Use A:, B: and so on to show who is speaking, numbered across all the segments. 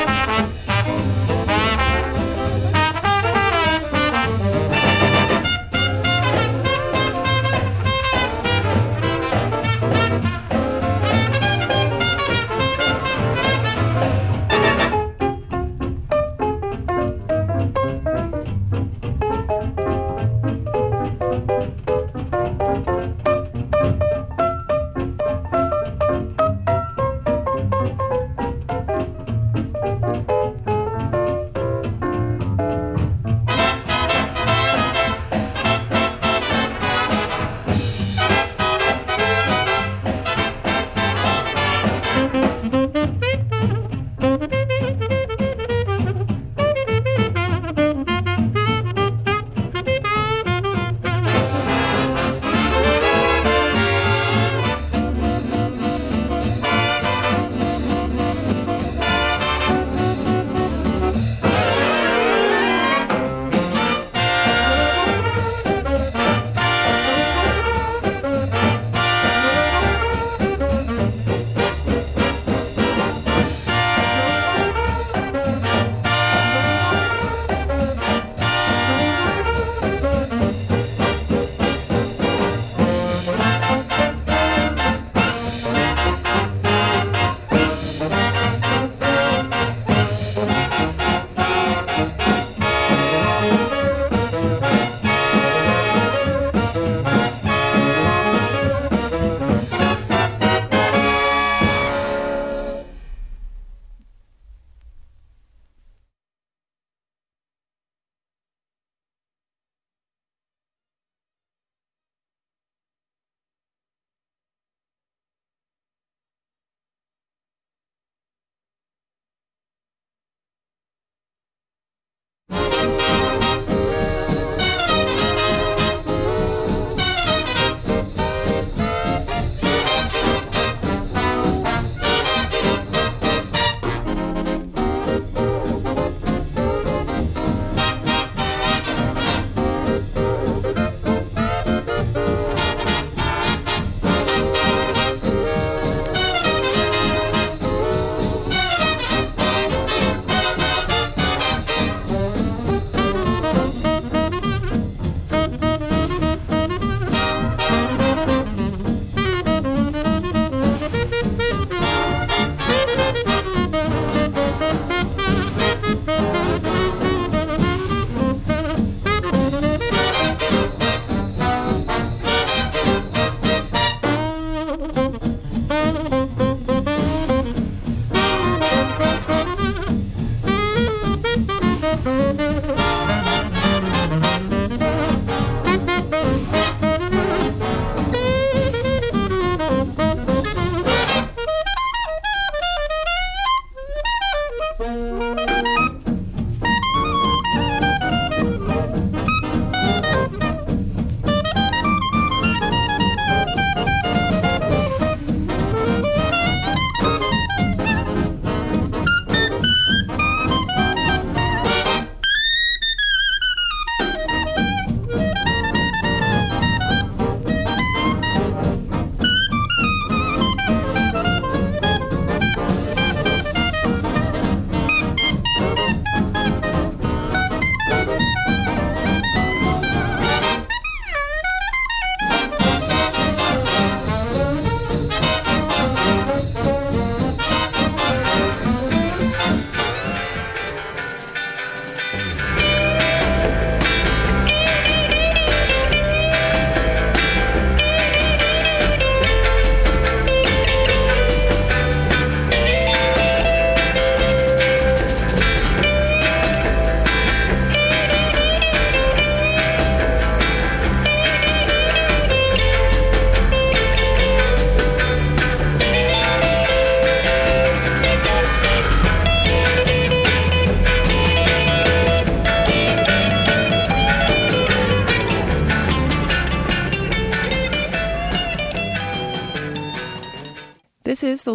A: is the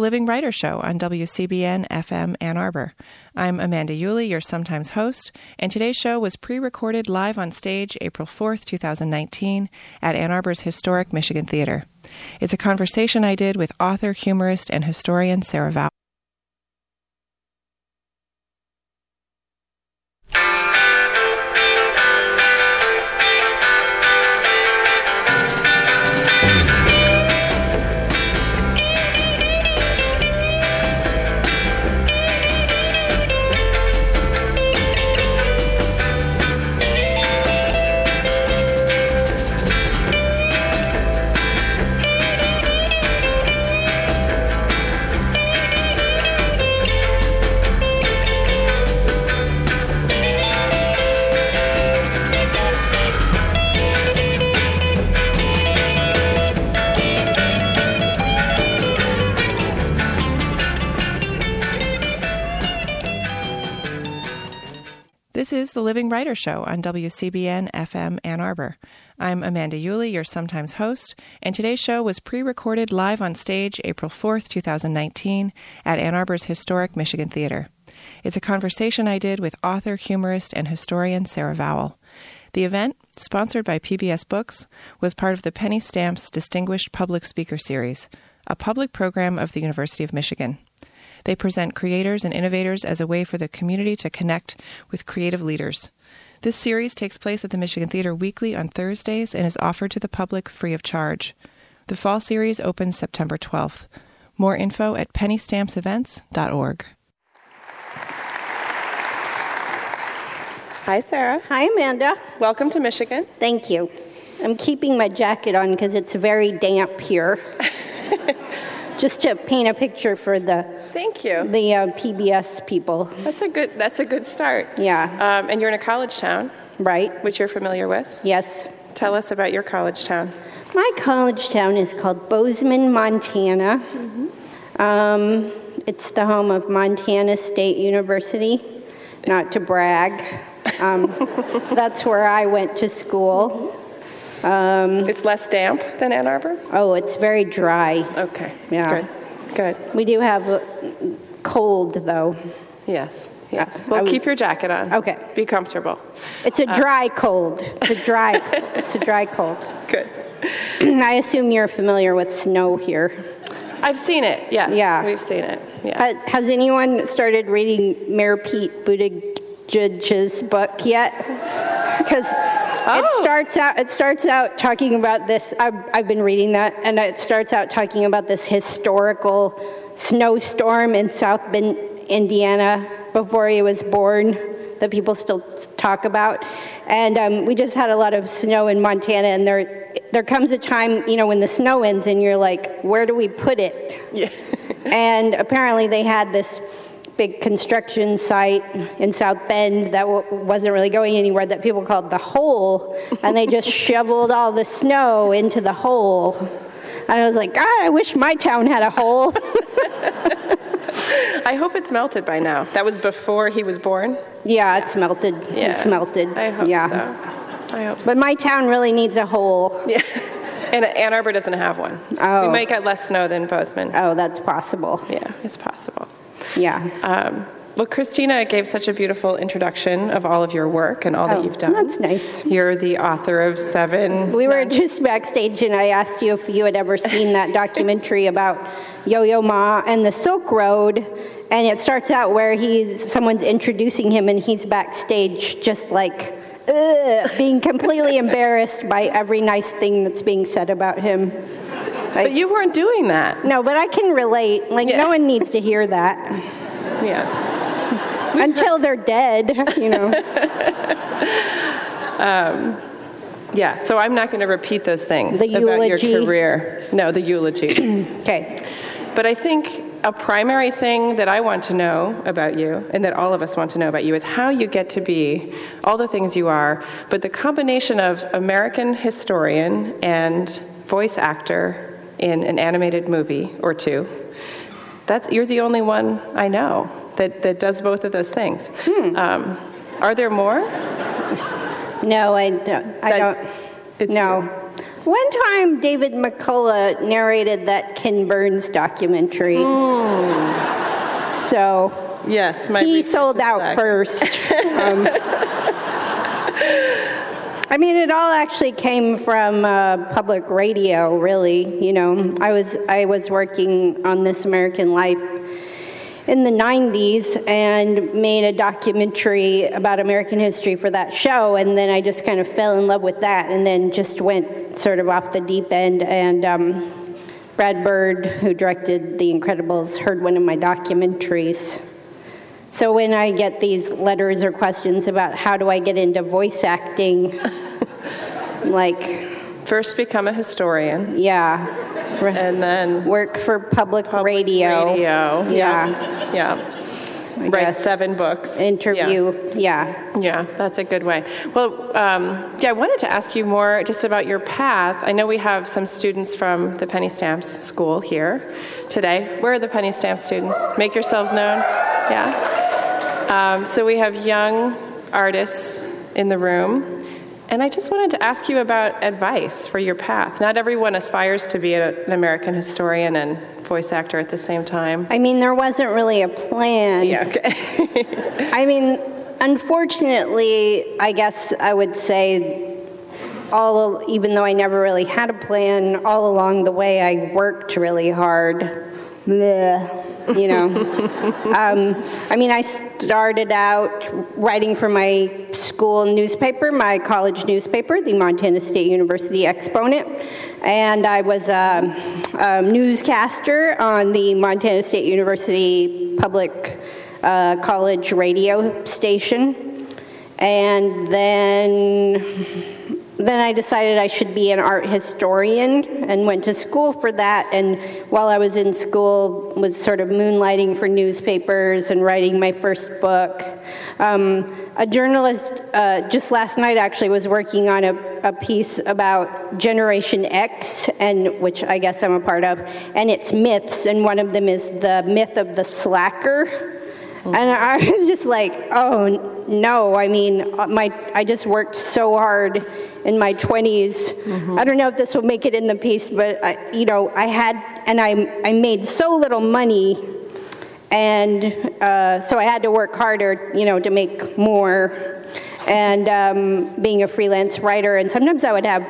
A: Living Writer Show on WCBN FM Ann Arbor. I'm Amanda Uhle, your sometimes host, and today's show was pre recorded live on stage April 4th, 2019, at Ann Arbor's historic Michigan Theater. It's a conversation I did with author, humorist, and historian Sarah Vowell. Is the Living Writer Show on WCBN FM Ann Arbor. I'm Amanda Uhle, your sometimes host, and today's show was pre recorded live on stage April 4th, 2019, at Ann Arbor's historic Michigan Theater. It's a conversation I did with author, humorist, and historian Sarah Vowell. The event, sponsored by PBS Books, was part of the Penny Stamps Distinguished Public Speaker Series, a public program of the University of Michigan. They present creators and innovators as a way for the community to connect with creative leaders. This series takes place at the Michigan Theater weekly on Thursdays and is offered to the public free of charge. The fall series opens September 12th. More info at pennystampsevents.org. Hi, Sarah.
B: Hi, Amanda.
A: Welcome to Michigan.
B: Thank you. I'm keeping my jacket on because it's very damp here. Just to paint a picture for the
A: Thank you.
B: the uh, PBS people.
A: That's a good. That's a good start.
B: Yeah.
A: Um, and you're in a college town,
B: Right?
A: which you're familiar with.
B: Yes.
A: Tell us about your college town.
B: My college town is called Bozeman, Montana. Um, it's the home of Montana State University. Not to brag. Um, that's where I went to school.
A: It's less damp than Ann Arbor.
B: Oh, it's very dry.
A: Okay.
B: Yeah.
A: Good. Good.
B: We do have uh, cold, though.
A: Yes. Yes.
B: Uh, I
A: well,
B: would-
A: keep your jacket on.
B: Okay.
A: Be comfortable.
B: It's a dry cold. It's a dry. it's a dry cold.
A: Good.
B: I assume you're familiar with snow here.
A: I've seen it. Yes.
B: Yeah.
A: We've seen it. Yeah.
B: Has, has anyone started reading Mayor Pete Buttigieg's book yet? Because
A: Oh.
B: it starts out. It starts out talking about this. I've, I've been reading that, and it starts out talking about this historical snowstorm in South Bend, Indiana, before he was born. That people still talk about, and um, we just had a lot of snow in Montana, and there there comes a time, you know, when the snow ends, and you're like, where do we put it?
A: yeah.
B: And apparently, they had this big construction site in South Bend that w- wasn't really going anywhere that people called the hole, and they just shoveled all the snow into the hole. And I was like, God, I wish my town had a hole.
A: I hope it's melted by now. That was before he was born.
B: yeah, it's melted.
A: Yeah.
B: It's melted.
A: I hope
B: yeah.
A: so. I hope so.
B: But my town really needs a hole.
A: Yeah. And Ann Arbor doesn't have one.
B: Oh.
A: We might get less snow than Bozeman.
B: Oh, that's possible.
A: Yeah, it's possible.
B: Yeah.
A: Um, well, Christina gave such a beautiful introduction of all of your work and all
B: Oh,
A: that you've done.
B: that's nice.
A: You're the author of seven.
B: We were just backstage, and I asked you if you had ever seen that documentary about Yo-Yo Ma and the Silk Road. And it starts out where he's someone's introducing him, and he's backstage, just like ugh, being completely embarrassed by every nice thing that's being said about him.
A: But you weren't doing that.
B: No, but I can relate. Like
A: Yeah.
B: no one needs to hear that
A: Yeah.
B: until they're dead. You know.
A: Um, yeah. So I'm not going to repeat those things
B: The
A: about
B: eulogy?
A: your career. No, the eulogy.
B: Okay.
A: but I think a primary thing that I want to know about you, and that all of us want to know about you, is how you get to be all the things you are, but the combination of American historian and voice actor in an animated movie or two. That's you're the only one I know that, that does both of those things.
B: Hmm.
A: Um, are there more?
B: No, I don't. I don't.
A: it's
B: no.
A: you.
B: One time, David McCullough narrated that Ken Burns documentary. So
A: Yes, my
B: he sold out
A: back.
B: first. Um, I mean, it all actually came from uh, public radio, really. You know, I was I was working on This American Life in the 90s and made a documentary about American history for that show. And then I just kind of fell in love with that and then just went sort of off the deep end. And um, Brad Bird, who directed The Incredibles, heard one of my documentaries. So when I get these letters or questions about how do I get into voice acting, like,
A: First, become a historian,
B: yeah,
A: and then
B: work for public,
A: public
B: radio.
A: radio.
B: Yeah.
A: yeah.
B: I guess.
A: seven books.
B: Interview, yeah.
A: Yeah. yeah, that's a good way. Well, um, yeah, I wanted to ask you more just about your path. I know we have some students from the Penny Stamps School here today. Where are the Penny Stamps students? Make yourselves known. Yeah. Um, so we have young artists in the room. And I just wanted to ask you about advice for your path. Not everyone aspires to be a, an American historian and voice actor at the same time.
B: I mean, there wasn't really a plan.
A: Yeah, okay.
B: I mean, unfortunately, I guess I would say all even though I never really had a plan, all along the way I worked really hard. Blech you know. um, I mean, I started out writing for my school newspaper, my college newspaper, the Montana State University Exponent, and I was a, a newscaster on the Montana State University Public uh, College radio station. And then then I decided I should be an art historian and went to school for that. And while I was in school, was sort of moonlighting for newspapers and writing my first book. Um, a journalist uh, just last night actually was working on a, a, piece about Generation X, and which I guess I'm a part of, and its myths. And one of them is the myth of the slacker. And I was just like, oh no. I mean, my I just worked so hard in my 20s. Mm-hmm. I don't know if this will make it in the piece, but I, you know, I had and I I made so little money, and uh, so I had to work harder, you know, to make more. And um, being a freelance writer, and sometimes I would have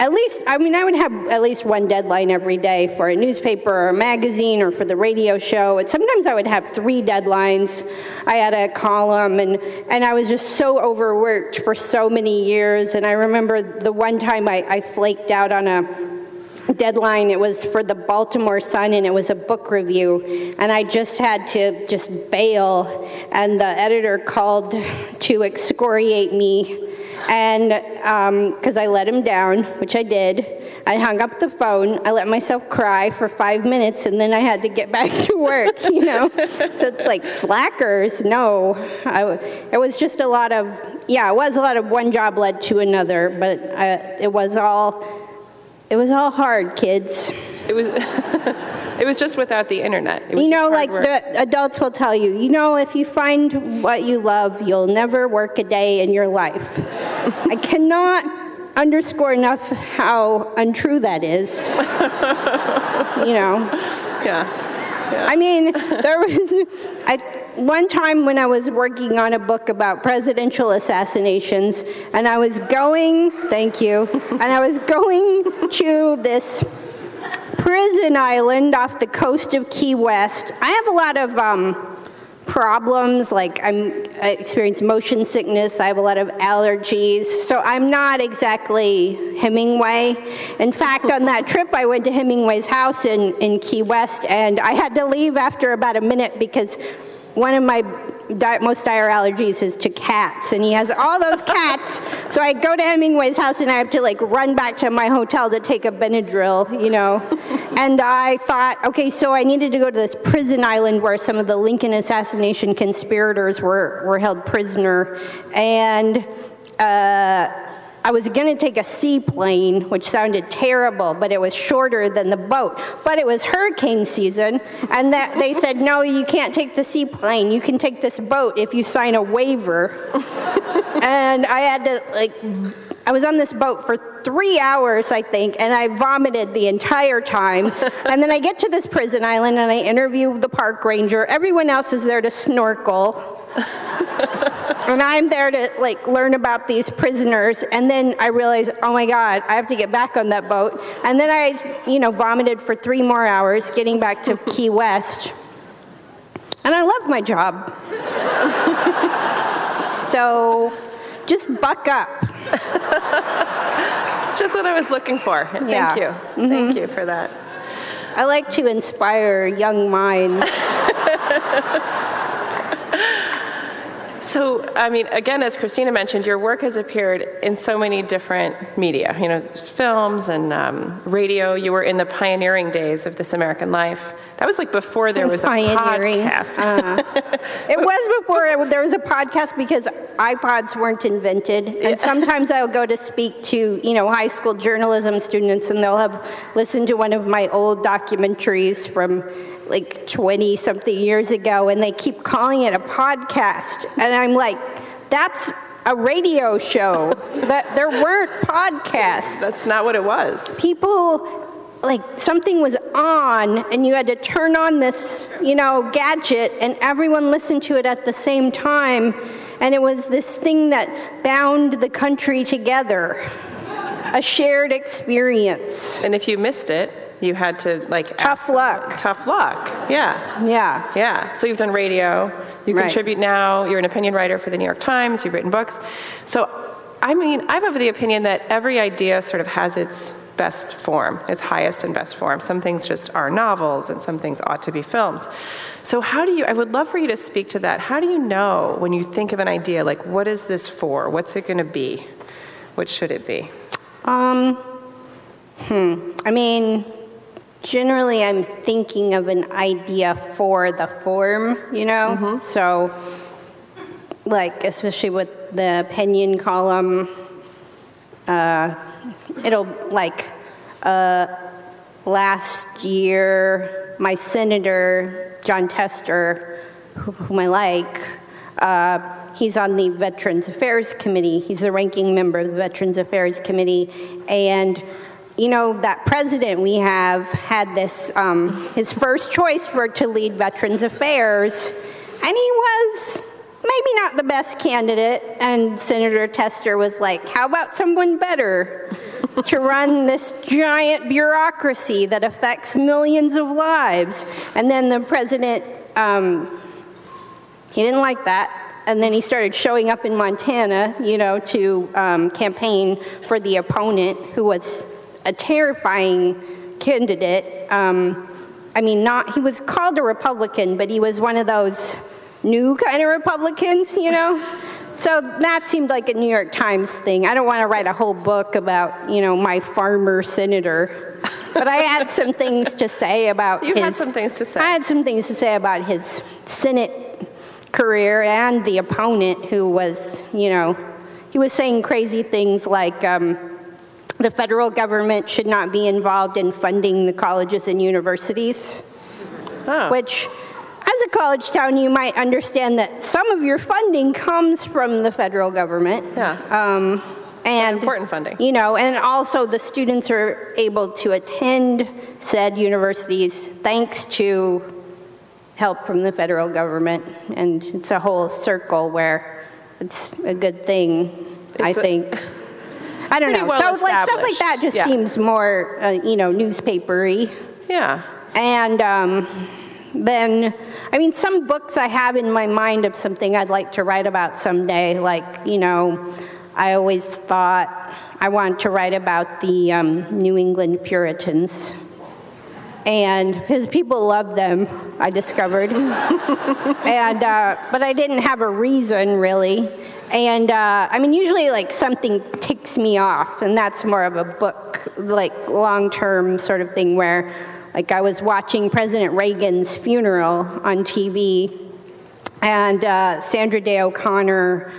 B: at least, I mean, I would have at least one deadline every day for a newspaper or a magazine or for the radio show. And sometimes I would have three deadlines. I had a column, and, and I was just so overworked for so many years. And I remember the one time I, I flaked out on a deadline it was for the baltimore sun and it was a book review and i just had to just bail and the editor called to excoriate me and because um, I let him down, which I did, I hung up the phone. I let myself cry for five minutes, and then I had to get back to work. You know, so it's like slackers. No, I, it was just a lot of yeah. It was a lot of one job led to another, but uh, it was all it was all hard, kids.
A: It was. It was just without the internet.
B: you know, like work. the adults will tell you, you know, if you find what you love, you'll never work a day in your life. I cannot underscore enough how untrue that is. you know.
A: Yeah.
B: Yeah. I mean, there was I, one time when I was working on a book about presidential assassinations, and I was going, thank you, and I was going to this prison island off the coast of Key West. I have a lot of um, problems, like I'm, I experience motion sickness, I have a lot of allergies, so I'm not exactly Hemingway. In fact, on that trip, I went to Hemingway's house in, in Key West, and I had to leave after about a minute because one of my di- most dire allergies is to cats, and he has all those cats. so I go to Hemingway's house, and I have to like run back to my hotel to take a Benadryl, you know. and I thought, okay, so I needed to go to this prison island where some of the Lincoln assassination conspirators were were held prisoner, and. Uh, I was going to take a seaplane, which sounded terrible, but it was shorter than the boat. But it was hurricane season, and that they said, no, you can't take the seaplane. You can take this boat if you sign a waiver. and I had to, like, I was on this boat for three hours, I think, and I vomited the entire time. and then I get to this prison island and I interview the park ranger. Everyone else is there to snorkel. And I'm there to like learn about these prisoners. And then I realize, oh my God, I have to get back on that boat. And then I, you know, vomited for three more hours getting back to Key West. And I love my job. so just buck up.
A: it's just what I was looking for. Thank yeah. you. Mm-hmm. Thank you for that.
B: I like to inspire young minds.
A: So, I mean, again, as Christina mentioned, your work has appeared in so many different media. You know, films and um, radio. You were in the pioneering days of This American Life. That was like before there was a podcast. Uh,
B: it was before it, there was a podcast because iPods weren't invented. And yeah. sometimes I'll go to speak to, you know, high school journalism students and they'll have listened to one of my old documentaries from like 20 something years ago and they keep calling it a podcast. And I'm like, that's a radio show. that there weren't podcasts.
A: That's not what it was.
B: People like something was on and you had to turn on this, you know, gadget and everyone listened to it at the same time and it was this thing that bound the country together. A shared experience.
A: And if you missed it, you had to like
B: tough luck.
A: Tough luck. Yeah.
B: Yeah.
A: Yeah. So you've done radio. You right. contribute now. You're an opinion writer for the New York Times. You've written books. So, I mean, I'm of the opinion that every idea sort of has its best form, its highest and best form. Some things just are novels, and some things ought to be films. So, how do you? I would love for you to speak to that. How do you know when you think of an idea, like what is this for? What's it going to be? What should it be?
B: Um. Hmm. I mean, generally I'm thinking of an idea for the form, you know? Mm-hmm. So, like, especially with the opinion column, uh, it'll, like, uh, last year, my senator, Jon Tester, whom I like, uh, he's on the Veterans Affairs Committee. He's the ranking member of the Veterans Affairs Committee. And you know, that president we have had this, um, his first choice for to lead Veterans Affairs, and he was maybe not the best candidate. And Senator Tester was like, how about someone better to run this giant bureaucracy that affects millions of lives? And then the president, um, he didn't like that and then he started showing up in Montana, you know, to um, campaign for the opponent who was a terrifying candidate. Um, I mean, not he was called a Republican, but he was one of those new kind of Republicans, you know. So that seemed like a New York Times thing. I don't want to write a whole book about, you know, my farmer senator, but I had some things to say about
A: you
B: his.
A: had some things to say.
B: I had some things to say about his Senate career and the opponent, who was, you know, he was saying crazy things like. Um, the federal government should not be involved in funding the colleges and universities,
A: huh.
B: which as a college town, you might understand that some of your funding comes from the federal government.
A: Yeah.
B: Um, and
A: important funding.
B: You know, and also the students are able to attend said universities thanks to help from the federal government, and it's a whole circle where it's a good thing.
A: It's
B: I
A: a-
B: think. I don't know.
A: well
B: so like stuff like that just
A: yeah.
B: seems more, uh, you know, newspapery.
A: Yeah.
B: And um, then, I mean, some books I have in my mind of something I'd like to write about someday. Like, you know, I always thought I wanted to write about the um, New England Puritans. And his people loved them, I discovered. and, uh, but I didn't have a reason really. And uh, I mean, usually like something ticks me off, and that's more of a book, like long term sort of thing where, like, I was watching President Reagan's funeral on TV, and uh, Sandra Day O'Connor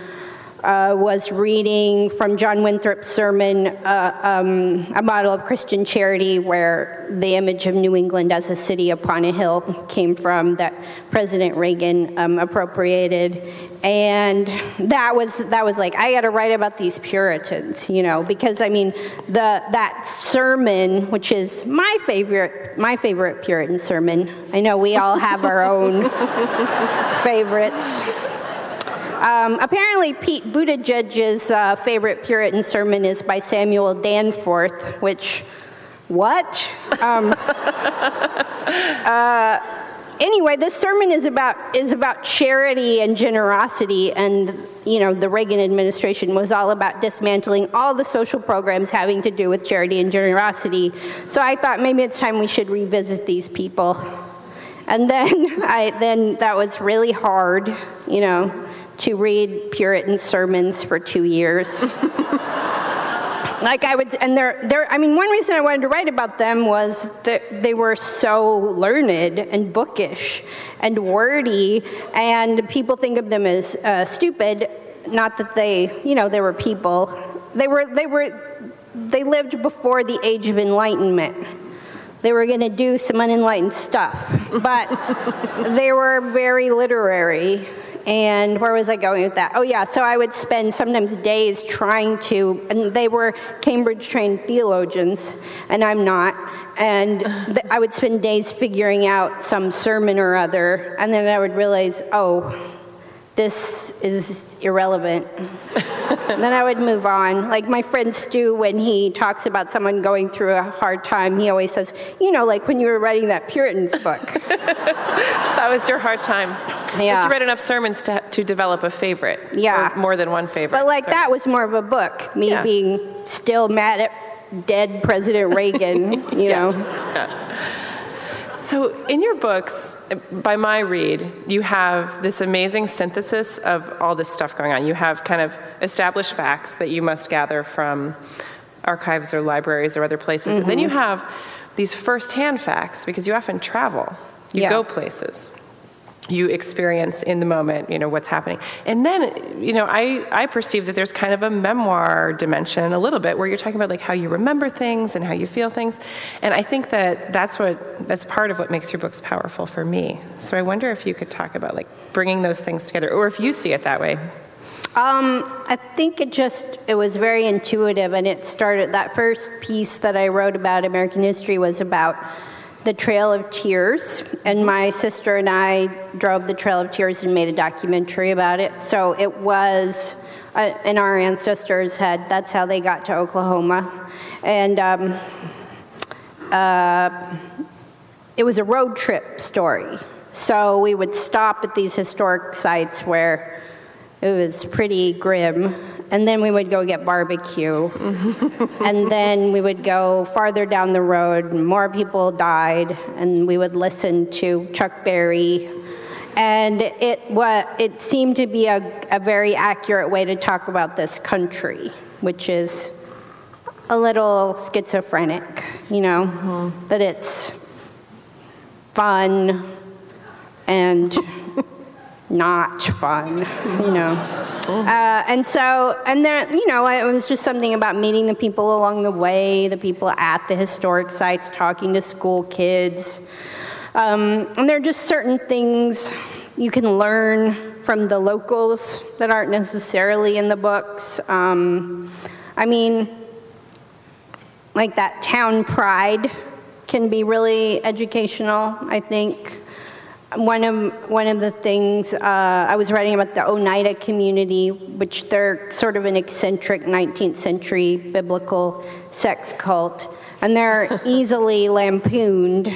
B: uh, was reading from John Winthrop's sermon, uh, um, A Model of Christian Charity, where the image of New England as a city upon a hill came from, that President Reagan um, appropriated. And that was, that was like, I got to write about these Puritans, you know, because I mean, the, that sermon, which is my favorite, my favorite Puritan sermon, I know we all have our own favorites. Um, apparently, Pete Buttigieg's uh, favorite Puritan sermon is by Samuel Danforth, which, what? Um, uh, anyway, this sermon is about is about charity and generosity, and you know the Reagan administration was all about dismantling all the social programs having to do with charity and generosity. So I thought maybe it's time we should revisit these people. And then I then that was really hard, you know to read Puritan sermons for two years. like I would, and they're, they're, I mean, one reason I wanted to write about them was that they were so learned and bookish and wordy, and people think of them as uh, stupid. Not that they, you know, they were people. They were, they were, they lived before the age of enlightenment. They were going to do some unenlightened stuff, but they were very literary and where was I going with that? Oh, yeah, so I would spend sometimes days trying to, and they were Cambridge trained theologians, and I'm not. And th- I would spend days figuring out some sermon or other, and then I would realize, oh, this is irrelevant. then I would move on. Like my friend Stu, when he talks about someone going through a hard time, he always says, you know, like when you were writing that Puritans book.
A: that was your hard time. Yeah. But you read enough sermons to, to develop a favorite.
B: Yeah.
A: more than one favorite.
B: But like Sorry. that was more of a book, me yeah. being still mad at dead President Reagan, you know. Yeah.
A: So, in your books, by my read, you have this amazing synthesis of all this stuff going on. You have kind of established facts that you must gather from archives or libraries or other places. Mm-hmm. And then you mm-hmm. have these firsthand facts because you often travel, you yeah. go places you experience in the moment, you know, what's happening. And then, you know, I, I perceive that there's kind of a memoir dimension a little bit where you're talking about like how you remember things and how you feel things. And I think that that's what, that's part of what makes your books powerful for me. So I wonder if you could talk about like bringing those things together or if you see it that way.
B: Um, I think it just it was very intuitive, and it started. That first piece that I wrote about American history was about the Trail of Tears, and my sister and I drove the Trail of Tears and made a documentary about it. So it was, uh, and our ancestors had, that's how they got to Oklahoma. And um, uh, it was a road trip story. So we would stop at these historic sites where it was pretty grim and then we would go get barbecue. and then we would go farther down the road, more people died, and we would listen to Chuck Berry. And it, what, it seemed to be a, a very accurate way to talk about this country, which is a little schizophrenic, you know, mm-hmm. that it's fun and not fun, you know. Uh, and so, and there, you know, it was just something about meeting the people along the way, the people at the historic sites, talking to school kids. Um, and there are just certain things you can learn from the locals that aren't necessarily in the books. Um, I mean, like that town pride can be really educational, I think one of one of the things uh, I was writing about the Oneida community, which they're sort of an eccentric 19th century biblical sex cult, and they're easily lampooned.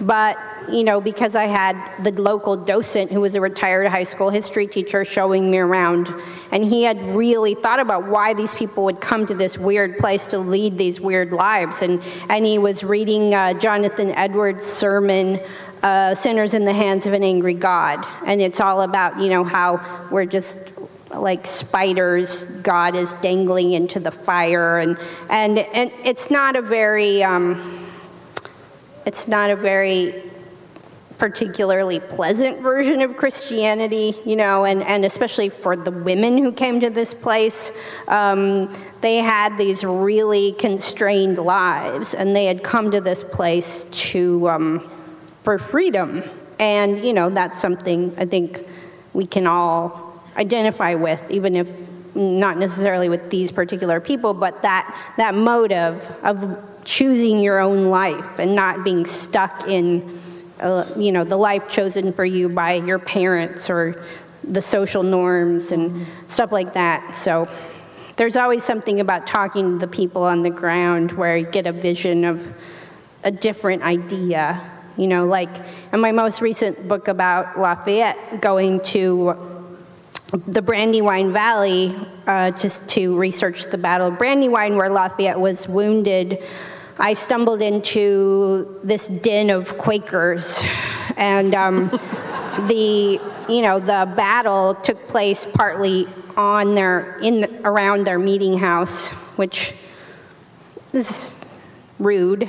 B: But you know, because I had the local docent who was a retired high school history teacher showing me around, and he had really thought about why these people would come to this weird place to lead these weird lives, and and he was reading uh, Jonathan Edwards' sermon uh, sinners in the hands of an angry God. And it's all about, you know, how we're just like spiders, God is dangling into the fire. And, and, and it's not a very, um, it's not a very particularly pleasant version of Christianity, you know, and, and especially for the women who came to this place. Um, they had these really constrained lives, and they had come to this place to. Um, for freedom. And, you know, that's something I think we can all identify with, even if not necessarily with these particular people, but that, that motive of choosing your own life and not being stuck in, uh, you know, the life chosen for you by your parents or the social norms and stuff like that. So there's always something about talking to the people on the ground where you get a vision of a different idea you know, like in my most recent book about Lafayette going to the Brandywine Valley uh, just to research the Battle of Brandywine, where Lafayette was wounded, I stumbled into this den of Quakers, and um, the you know the battle took place partly on their in the, around their meeting house, which is rude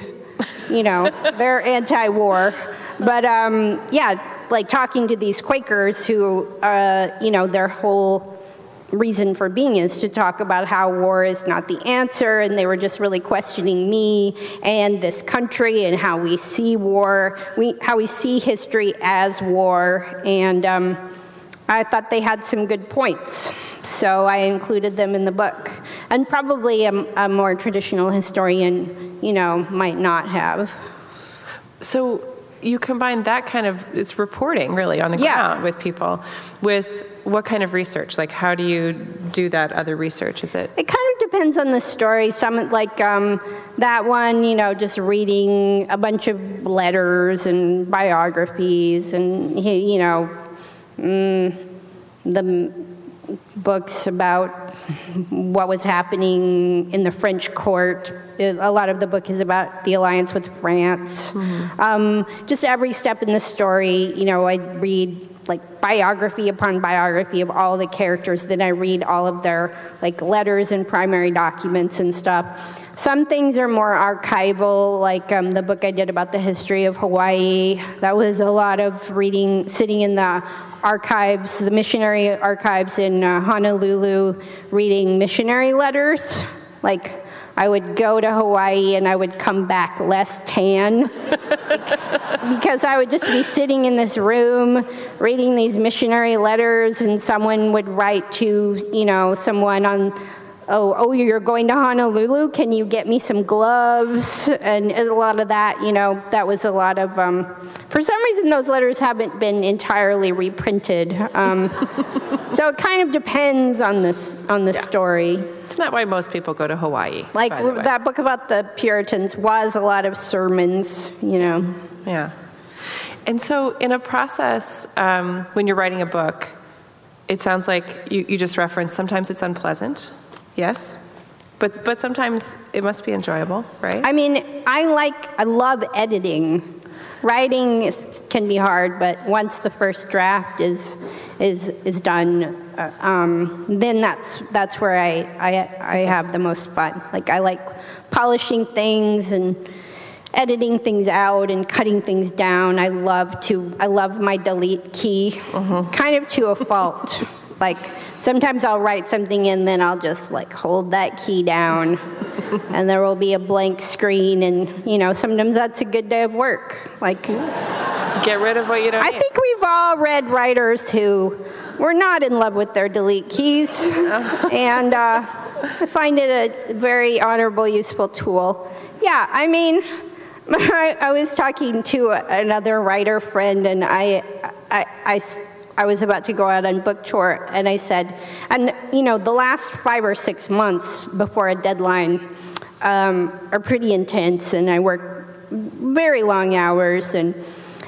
B: you know, they're anti war. But um, yeah, like talking to these Quakers who, uh, you know, their whole reason for being is to talk about how war is not the answer, and they were just really questioning me and this country and how we see war, we, how we see history as war. And um, I thought they had some good points, so I included them in the book. And probably a, a more traditional historian, you know, might not have.
A: So you combine that kind of it's reporting really on the
B: Yeah.
A: ground with people with what kind of research like how do you do that other research is it
B: It kind of depends on the story. Some like um, that one, you know, just reading a bunch of letters and biographies, and you know, mm, the books about what was happening in the French court. It- A lot of the book is about the alliance with France. Um, just every step in the story, you know, I'd read like biography upon biography of all the characters. Then I read all of their like letters and primary documents and stuff. Some things are more archival, like um, the book I did about the history of Hawaii. That was a lot of reading, sitting in the archives, the missionary archives in uh, Honolulu, reading missionary letters. Like I would go to Hawaii and I would come back less tan because I would just be sitting in this room reading these missionary letters, and someone would write to, you know, someone on, oh, oh, you're going to Honolulu? Can you get me some gloves? And a lot of that, you know, that was a lot of. Um, for some reason, those letters haven't been entirely reprinted, um, so it kind of depends on this on the story.
A: it's not why most people go to hawaii
B: Like
A: by the way.
B: that book about the Puritans was a lot of sermons, you know.
A: yeah and so in a process um, when you're writing a book it sounds like you, you just referenced sometimes it's unpleasant yes but but sometimes it must be enjoyable right
B: I mean, I like, I love editing. Writing is, can be hard, but once the first draft is is is done, uh, um, then that's that's where I, I I have the most fun. Like I like polishing things and editing things out and cutting things down. I love to I love my delete key, kind of to a fault. like sometimes I'll write something and then I'll just like hold that key down and there will be a blank screen and you know sometimes that's a good day of work like
A: get rid of what you don't
B: i
A: need.
B: think we've all read writers who were not in love with their delete keys and uh, i find it a very honorable useful tool yeah i mean I, I was talking to another writer friend and I, I, I I was about to go out on book tour, and I said, and you know, the last five or six months before a deadline um, are pretty intense, and I work very long hours, and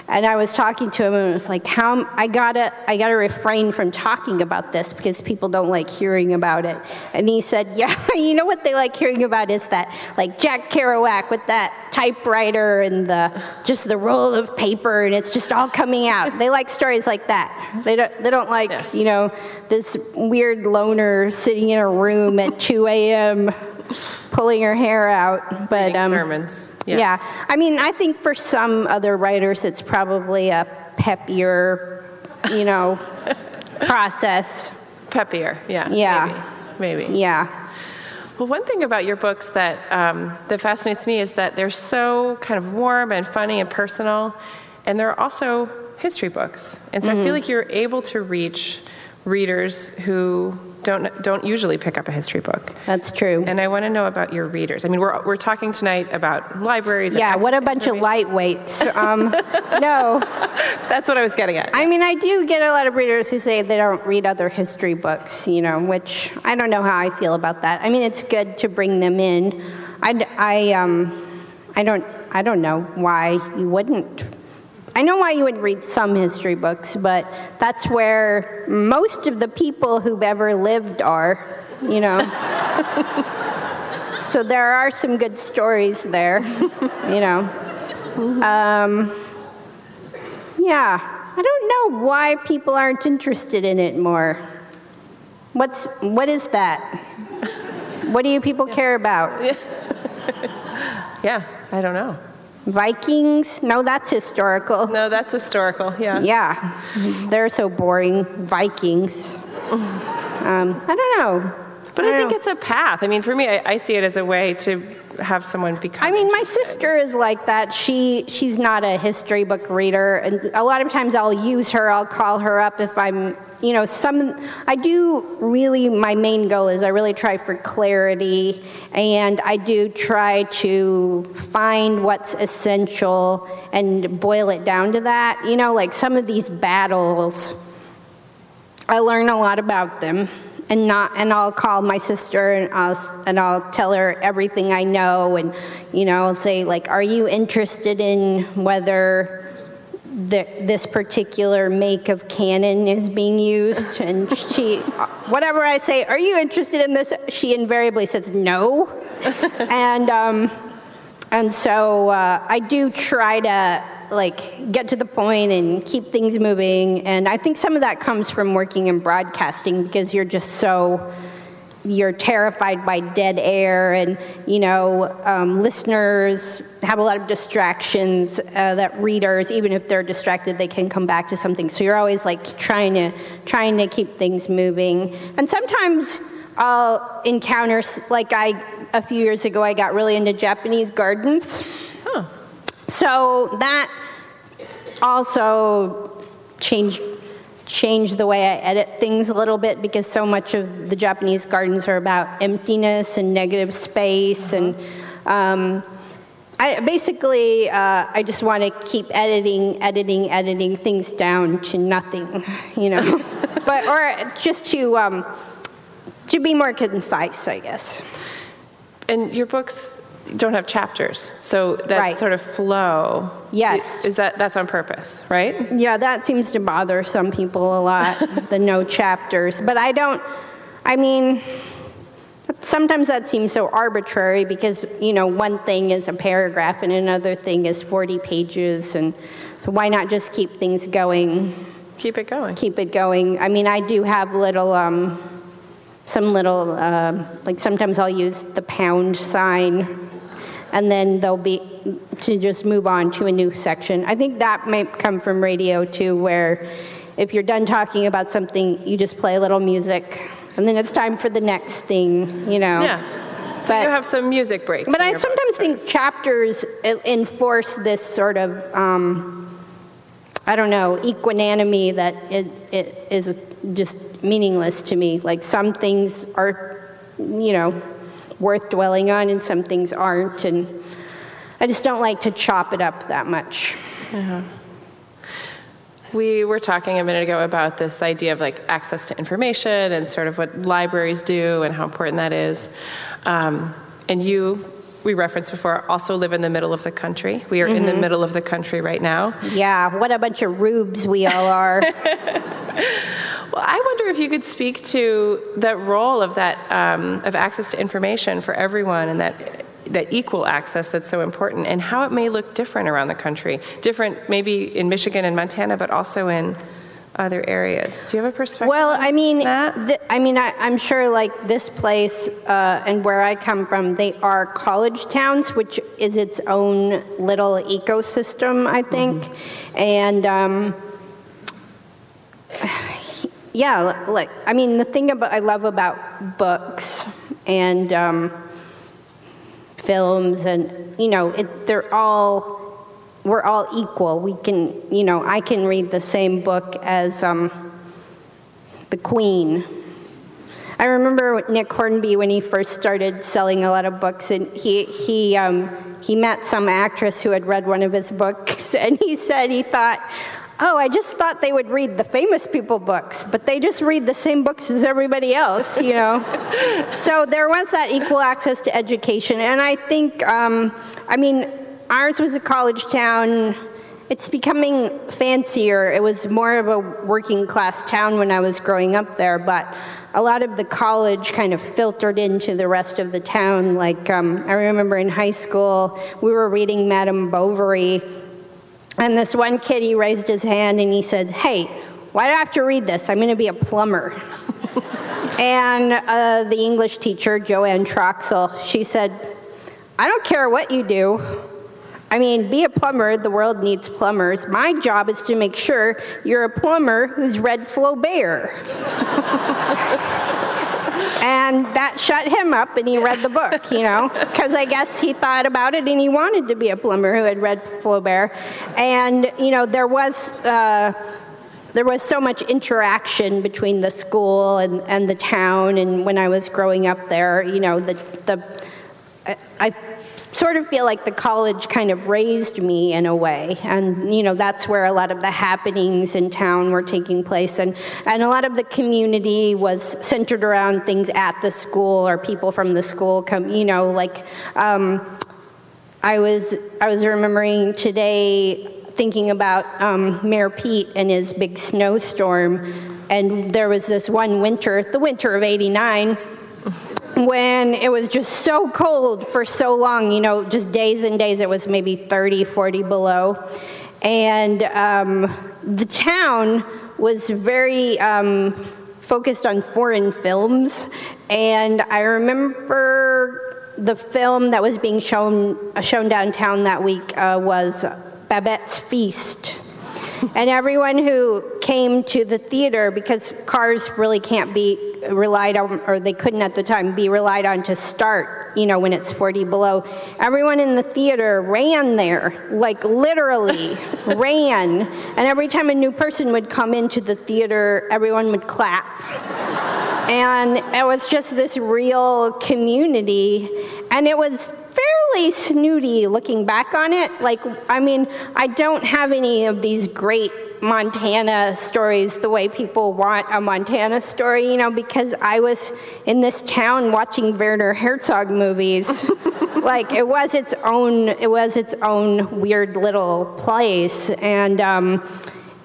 B: and I was talking to him, and it was like, how I gotta I gotta refrain from talking about this because people don't like hearing about it. And he said, yeah, you know what they like hearing about is that like Jack Kerouac with that typewriter and the just the roll of paper, and it's just all coming out. they like stories like that. They don't they don't like
A: Yeah.
B: you know this weird loner sitting in a room at 2 a.m. pulling her hair out. But um,
A: sermons.
B: yeah. I mean, I think for some other writers, it's probably a peppier, you know, process.
A: peppier yeah
B: Yeah.
A: maybe, maybe.
B: Yeah.
A: Well, one thing about your books that um, that fascinates me is that they're so kind of warm and funny and personal, and they're also history books. And so I feel like you're able to reach readers who don't don't usually pick up a history book.
B: That's true.
A: And I want to know about your readers. I mean, we're we're talking tonight about libraries.
B: yeah, what a bunch of lightweights. Um, no,
A: That's what I was getting at.
B: I mean, I do get a lot of readers who say they don't read other history books, you know, which I don't know how I feel about that. I mean, it's good to bring them in. I, I, um, I don't, I don't know why you wouldn't. I know why you would read some history books, but that's where most of the people who've ever lived are, you know. so there are some good stories there, you know. Um, yeah, I don't know why people aren't interested in it more. What's what is that? What do you people care about?
A: yeah, I don't know.
B: Vikings? No, that's historical.
A: No, that's historical. Yeah.
B: Yeah, they're so boring. Vikings. Um, I don't know.
A: But I,
B: don't
A: think
B: know.
A: it's a path. I mean, for me, I, I see it as a way to have someone become?
B: I mean, my sister is like that. She she's not a history book reader, and a lot of times I'll use her. I'll call her up if I'm, you know, some. I do really. My main goal is I really try for clarity, and I do try to find what's essential and boil it down to that. You know, like some of these battles. I learn a lot about them and not and I'll call my sister and I'll and I'll tell her everything I know and you know I'll say like are you interested in whether the, this particular make of cannon is being used? And she whatever I say are you interested in this? She invariably says no. And um, and so uh, I do try to like get to the point and keep things moving. And I think some of that comes from working in broadcasting because you're just so you're terrified by dead air and you know um, listeners have a lot of distractions uh, that readers even if they're distracted they can come back to something so you're always like trying to trying to keep things moving and sometimes i'll encounter like i a few years ago i got really into japanese gardens
A: Huh.
B: So that also changed changed the way I edit things a little bit because so much of the Japanese gardens are about emptiness and negative space and. Um, I, basically, uh, I just want to keep editing, editing, editing things down to nothing, you know, but or just to um, to be more concise, I guess.
A: And your books don't have chapters, so that
B: Right.
A: sort of flow.
B: Yes.
A: Is that that's on purpose, right?
B: Yeah, that seems to bother some people a lot, the no chapters. But I don't, I mean, sometimes that seems so arbitrary because, you know, one thing is a paragraph and another thing is 40 pages. And so why not just keep things going?
A: Keep it going.
B: Keep it going. I mean, I do have little, um, some little, um like sometimes I'll use the pound sign and then they'll be to just move on to a new section. I think that might come from radio too, where if you're done talking about something, you just play a little music, and then it's time for the next thing, you know.
A: Yeah. So
B: But-
A: you have some music breaks.
B: But I sometimes think chapters enforce this sort of, um, I don't know, equanimity that it, it is just meaningless to me. Like some things are, you know, worth dwelling on, and some things aren't, and I just don't like to chop it up that much.
A: We were talking a minute ago about this idea of like access to information and sort of what libraries do and how important that is. Um, and you, we referenced before, also live in the middle of the country. We are in the middle of the country right now.
B: Yeah, what a bunch of rubes we all are.
A: Well, I wonder if you could speak to that role of that um, of access to information for everyone and that that equal access that's so important, and how it may look different around the country, different maybe in Michigan and Montana, but also in other areas. Do you have a perspective?
B: Well, I mean, th- I mean, I, I'm sure like this place uh, and where I come from, they are college towns, which is its own little ecosystem, I think, and. Um, yeah, like I mean, the thing about I love about books and um, films, and you know, it, they're all we're all equal. We can, you know, I can read the same book as um, the Queen. I remember Nick Hornby when he first started selling a lot of books, and he he um, he met some actress who had read one of his books, and he said he thought, "Oh, I just thought they would read the famous people books, but they just read the same books as everybody else, you know." so there was that equal access to education, and I think, um, I mean, ours was a college town. It's becoming fancier. It was more of a working class town when I was growing up there, but a lot of the college kind of filtered into the rest of the town. Like, um, I remember in high school, we were reading Madame Bovary, and this one kid, he raised his hand and he said, Hey, why do I have to read this? I'm going to be a plumber. and uh, the English teacher, Joanne Troxel, she said, I don't care what you do. I mean, be a plumber, the world needs plumbers. My job is to make sure you're a plumber who's read Flaubert. and and that shut him up, and he read the book, you know, because I guess he thought about it and he wanted to be a plumber who had read Flaubert. And, you know, there was. Uh, there was so much interaction between the school and, and the town, and when I was growing up there, you know, the, the I sort of feel like the college kind of raised me in a way. And you know that's where a lot of the happenings in town were taking place. And and a lot of the community was centered around things at the school or people from the school come you know like um, i was i was remembering today thinking about um, mayor pete and his big snowstorm. And there was this one winter the winter of 89 when it was just so cold for so long, you know, just days and days, it was maybe 30, 40 below. And um, the town was very um, focused on foreign films. And I remember the film that was being shown, shown downtown that week uh, was Babette's Feast. And everyone who came to the theater, because cars really can't be relied on, or they couldn't at the time be relied on to start, you know, when it's 40 below. Everyone in the theater ran there, like literally ran. And every time a new person would come into the theater, everyone would clap. and it was just this real community. And it was fairly snooty looking back on it. Like, I mean, I don't have any of these great Montana stories the way people want a Montana story, you know, because I was in this town watching Werner Herzog movies. like it was its own, it was its own weird little place, and um,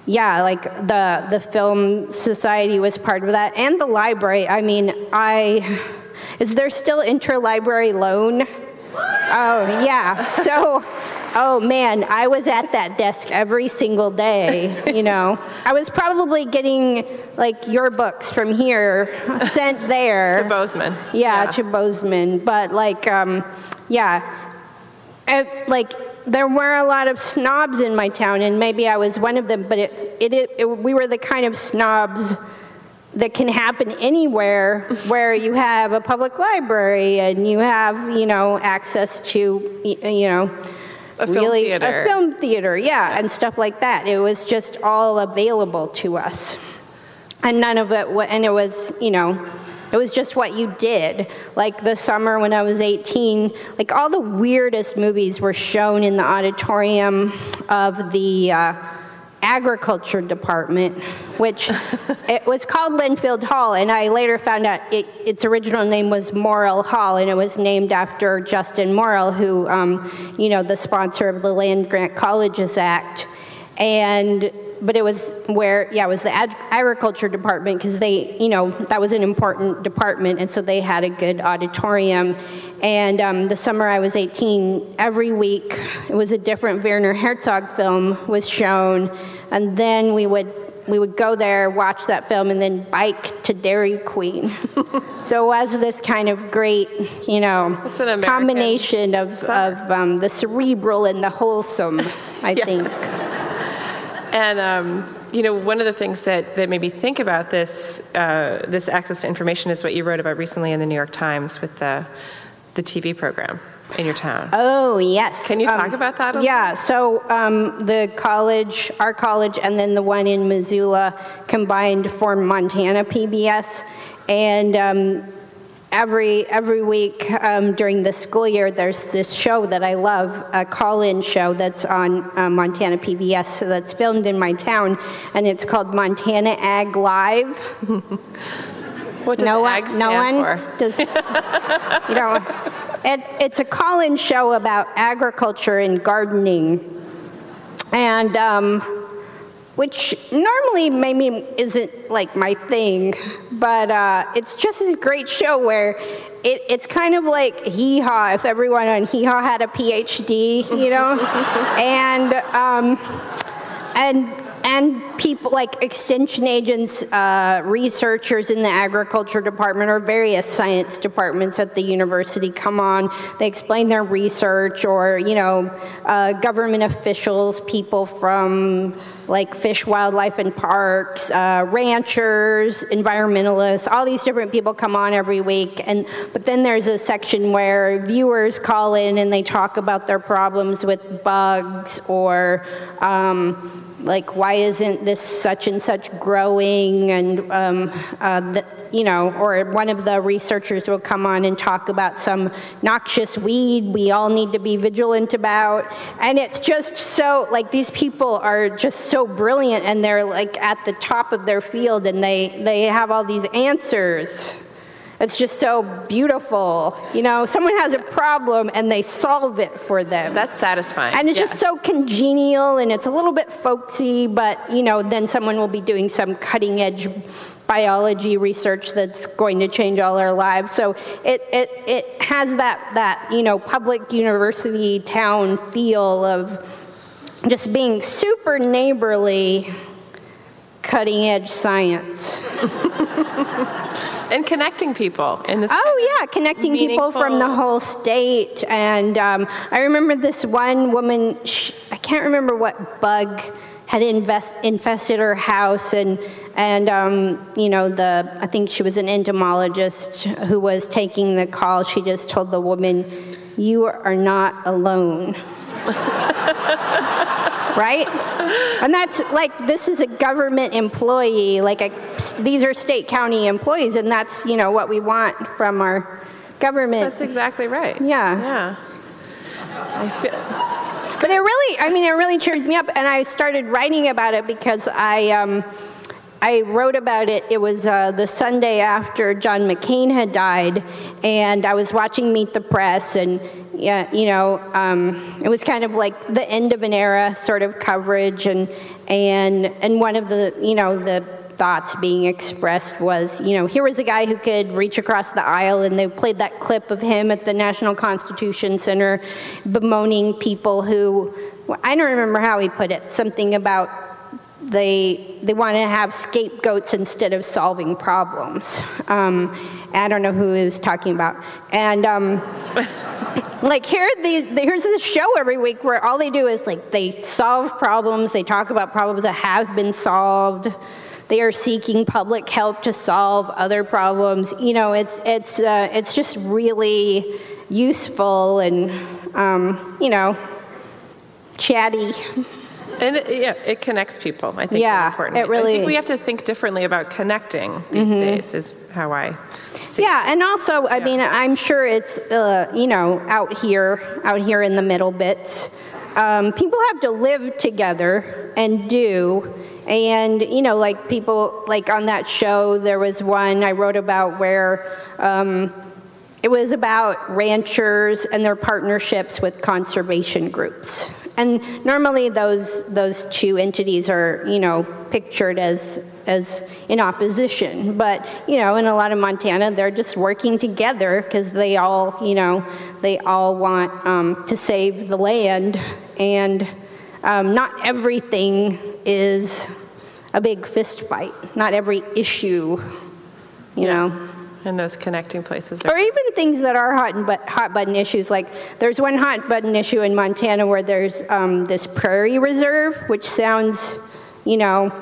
B: yeah, like the the film society was part of that, and the library. I mean, I is there still interlibrary loan? Oh yeah, so. Oh man, I was at that desk every single day, you know. I was probably getting like your books from here sent there.
A: to Bozeman.
B: Yeah, yeah, to Bozeman. But like, um, yeah, it, like there were a lot of snobs in my town, and maybe I was one of them. But it, it, it, it we were the kind of snobs that can happen anywhere where you have a public library and you have, you know, access to, you know
A: a really theater.
B: a film theater, yeah, and stuff like that. It was just all available to us, and none of it. And it was, you know, it was just what you did. Like the summer when I was 18, like all the weirdest movies were shown in the auditorium of the. Uh, agriculture department, which it was called Linfield Hall, and I later found out it, its original name was Morrill Hall, and it was named after Justin Morrill, who, um, you know, the sponsor of the Land Grant Colleges Act, and but it was where yeah it was the ag- agriculture department because they you know that was an important department and so they had a good auditorium. And um, the summer i was 18 every week it was a different werner herzog film was shown and then we would we would go there watch that film and then bike to dairy queen. So it was this kind of great you know combination of, of um, the cerebral and the wholesome i yes. think
A: and um, you know, one of the things that, that made me think about this uh, this access to information is what you wrote about recently in the New York Times with the the TV program in your town.
B: Oh yes.
A: Can you talk um, about that?
B: yeah. So um, the college, our college, and then the one in Missoula combined form Montana PBS, and um, every every week um, during the school year, there's this show that I love, a call-in show that's on uh, Montana PBS, so that's filmed in my town, and it's called Montana Ag Live.
A: what does no ag one, no one
B: for? Does, you know, it, it's a call-in show about agriculture and gardening, and. Um, which normally maybe isn't like my thing, but uh, it's just this great show where it, it's kind of like Hee Haw if everyone on Hee Haw had a PhD, you know, and um, and and people like extension agents, uh, researchers in the agriculture department or various science departments at the university come on. They explain their research, or you know, uh, government officials, people from like fish, wildlife, and parks, uh, ranchers, environmentalists, all these different people come on every week. And but then there's a section where viewers call in and they talk about their problems with bugs or. Um, like why isn't this such and such growing? And um, uh, the, you know or one of the researchers will come on and talk about some noxious weed we all need to be vigilant about. And it's just so like these people are just so brilliant and they're like at the top of their field and they they have all these answers it's just so beautiful. You know, someone has a problem and they solve it for them.
A: That's satisfying.
B: And it's
A: yeah.
B: just so congenial and it's a little bit folksy, but, you know, then someone will be doing some cutting edge biology research that's going to change all our lives. So it, it, it has that, that, you know, public university town feel of just being super neighborly cutting edge science.
A: and connecting people in this.
B: Oh yeah, connecting meaningful... people from the whole state. And um, I remember this one woman. She, I can't remember what bug had invest, infested her house, and and um, you know the I think she was an entomologist who was taking the call. She just told the woman, "You are not alone." right? And that's like this is a government employee, like a, these are state county employees, and that's you know what we want from our government.
A: That's exactly right.
B: Yeah.
A: Yeah. I
B: feel. But it really, I mean, it really cheers me up, and I started writing about it because I. Um, I wrote about it. It was uh, the Sunday after John McCain had died, and I was watching Meet the Press, and yeah, you know, um, it was kind of like the end of an era sort of coverage, and and and one of the you know the thoughts being expressed was, you know, here was a guy who could reach across the aisle, and they played that clip of him at the National Constitution Center bemoaning people who, I don't remember how he put it, something about they they want to have scapegoats instead of solving problems. Um, I don't know who was talking about, and um, like here, the, here's this show every week where all they do is like they solve problems, they talk about problems that have been solved. They are seeking public help to solve other problems. You know, it's it's uh, it's just really useful and um, you know chatty.
A: And it, yeah, it connects people. I think
B: yeah,
A: important.
B: It really.
A: I think we have to think differently about connecting these mm-hmm. days. Is how I. See.
B: Yeah, and also, I yeah. mean, I'm sure it's uh, you know out here, out here in the middle bits. Um, people have to live together and do and you know like people like on that show there was one i wrote about where um, it was about ranchers and their partnerships with conservation groups. And normally those those two entities are you know pictured as as in opposition. But you know in a lot of montana they're just working together because they all you know they all want um, to save the land. And um, not everything is a big fist fight. Not every issue you know
A: and those connecting places.
B: or even things that are hot, but, hot button issues. Like there's one hot button issue in Montana where there's um, this prairie reserve, which sounds, you know,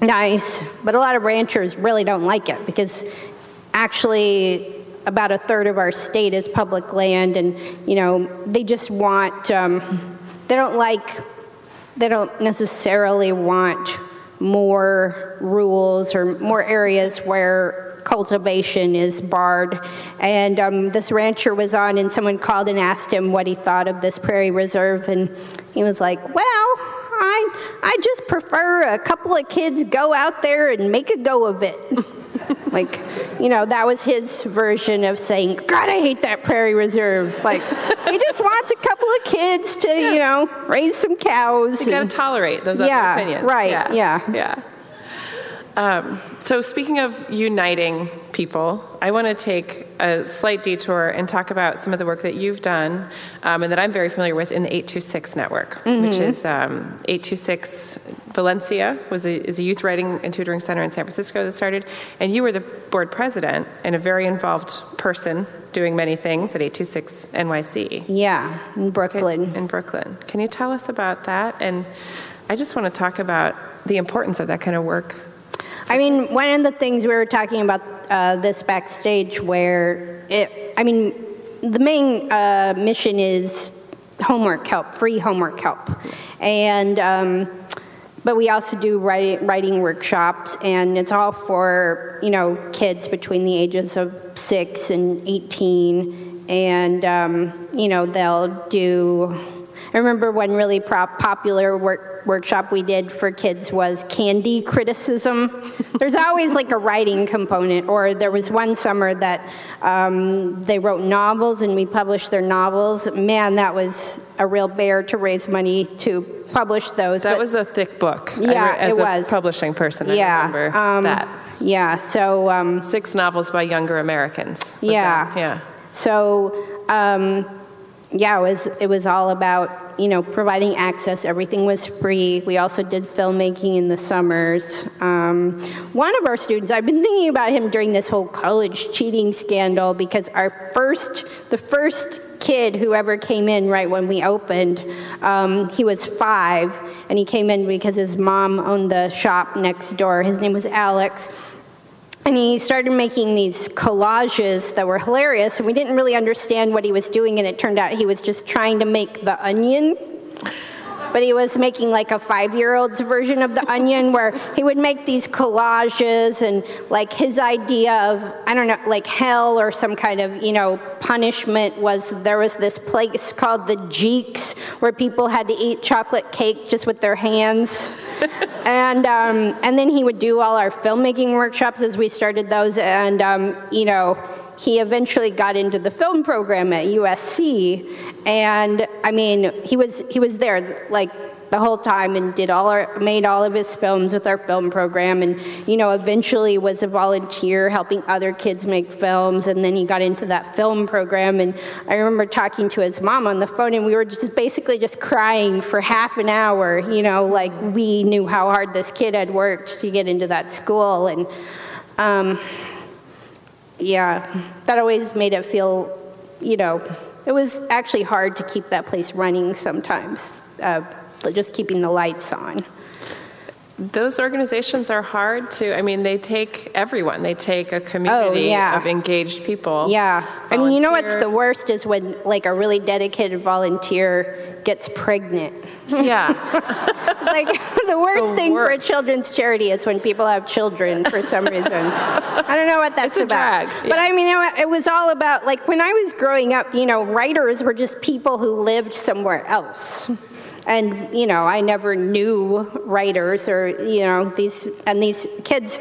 B: nice, but a lot of ranchers really don't like it because actually about a third of our state is public land, and you know they just want um, they don't like they don't necessarily want more rules or more areas where cultivation is barred. And um, this rancher was on, and someone called and asked him what he thought of this prairie reserve, and he was like, "Well, I I just prefer a couple of kids go out there and make a go of it." like, you know, that was his version of saying, God, I hate that prairie reserve. Like, he just wants a couple of kids to, yeah. you know, raise some cows.
A: You and, gotta tolerate those
B: yeah,
A: other opinions.
B: Right, yeah.
A: Yeah. Um, so, speaking of uniting people, I want to take a slight detour and talk about some of the work that you've done um, and that I'm very familiar with in the 826 network, mm-hmm. which is um, 826 Valencia was a, is a youth writing and tutoring center in San Francisco that started, and you were the board president and a very involved person doing many things at 826 NYC.
B: Yeah, in Brooklyn.
A: Okay, in Brooklyn. Can you tell us about that? And I just want to talk about the importance of that kind of work
B: I mean, one of the things we were talking about uh, this backstage, where it, I mean, the main uh, mission is homework help, free homework help, and um, but we also do writing, writing workshops, and it's all for you know kids between the ages of six and eighteen, and um, you know they'll do. I remember one really popular work workshop we did for kids was candy criticism. There's always like a writing component, or there was one summer that um, they wrote novels and we published their novels. Man, that was a real bear to raise money to publish those.
A: That but, was a thick book.
B: Yeah,
A: as
B: it was.
A: publishing person, yeah, I remember um, that.
B: Yeah, so. Um,
A: Six novels by younger Americans.
B: Yeah.
A: That, yeah.
B: So, um, yeah, it was, it was all about you know, providing access. Everything was free. We also did filmmaking in the summers. Um, one of our students, I've been thinking about him during this whole college cheating scandal because our first, the first kid who ever came in right when we opened, um, he was five, and he came in because his mom owned the shop next door. His name was Alex. And he started making these collages that were hilarious, and we didn't really understand what he was doing, and it turned out he was just trying to make the onion but he was making like a five year old's version of the onion where he would make these collages and like his idea of, I don't know, like hell or some kind of, you know, punishment was there was this place called the Jeeks where people had to eat chocolate cake just with their hands. And um, and then he would do all our filmmaking workshops as we started those, and um, you know, he eventually got into the film program at USC, and I mean, he was he was there like the whole time and did all our made all of his films with our film program and you know eventually was a volunteer helping other kids make films and then he got into that film program and i remember talking to his mom on the phone and we were just basically just crying for half an hour you know like we knew how hard this kid had worked to get into that school and um, yeah, that always made it feel, you know, it was actually hard to keep that place running sometimes, uh, just keeping the lights on.
A: Those organizations are hard to i mean they take everyone. They take a community
B: oh, yeah.
A: of engaged people
B: yeah. I mean you know what's the worst is when like a really dedicated volunteer gets pregnant.
A: Yeah.
B: Like the worst the thing worst. for a children's charity is when people have children for some reason. I don't know what that's
A: it's
B: about.
A: yeah.
B: but i mean it was all about like when i was growing up you know writers were just people who lived somewhere else and you know i never knew writers or you know these and these kids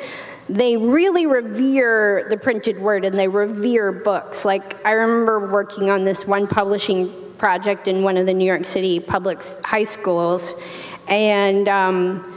B: they really revere the printed word and they revere books. Like i remember working on this one publishing project in one of the new york city public high schools. And um,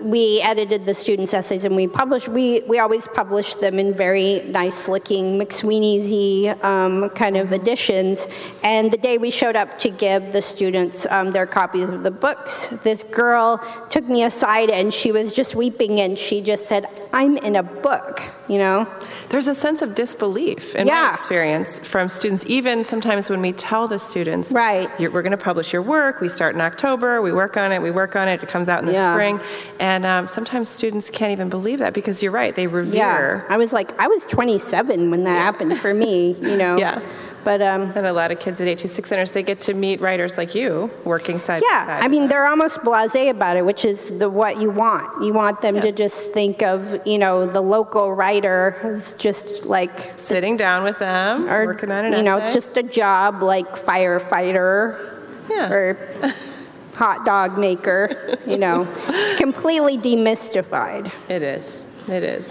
B: we edited the students' essays and we published, we, we always published them in very nice looking McSweeney's um, kind of editions. And the day we showed up to give the students um, their copies of the books, this girl took me aside and she was just weeping and she just said, I'm in a book, you know?
A: There's a sense of disbelief in
B: yeah.
A: my experience from students, even sometimes when we tell the students,
B: right.
A: we're going to publish your work, we start in October, we work on it, we work on it, it comes out in the
B: yeah.
A: spring. And um, sometimes students can't even believe that because you're right, they revere.
B: Yeah. I was like, I was 27 when that happened for me, you know?
A: yeah.
B: But um,
A: and a lot of kids at 826 centers, they get to meet writers like you working side
B: yeah,
A: by side.
B: I mean, they're almost blasé about it, which is the what you want. You want them
A: yeah.
B: to just think of, you know, the local writer as just like
A: sitting down with them,
B: or,
A: working on an
B: You
A: essay.
B: know, it's just a job like firefighter
A: yeah.
B: or hot dog maker. You know, it's completely demystified.
A: It is. It is.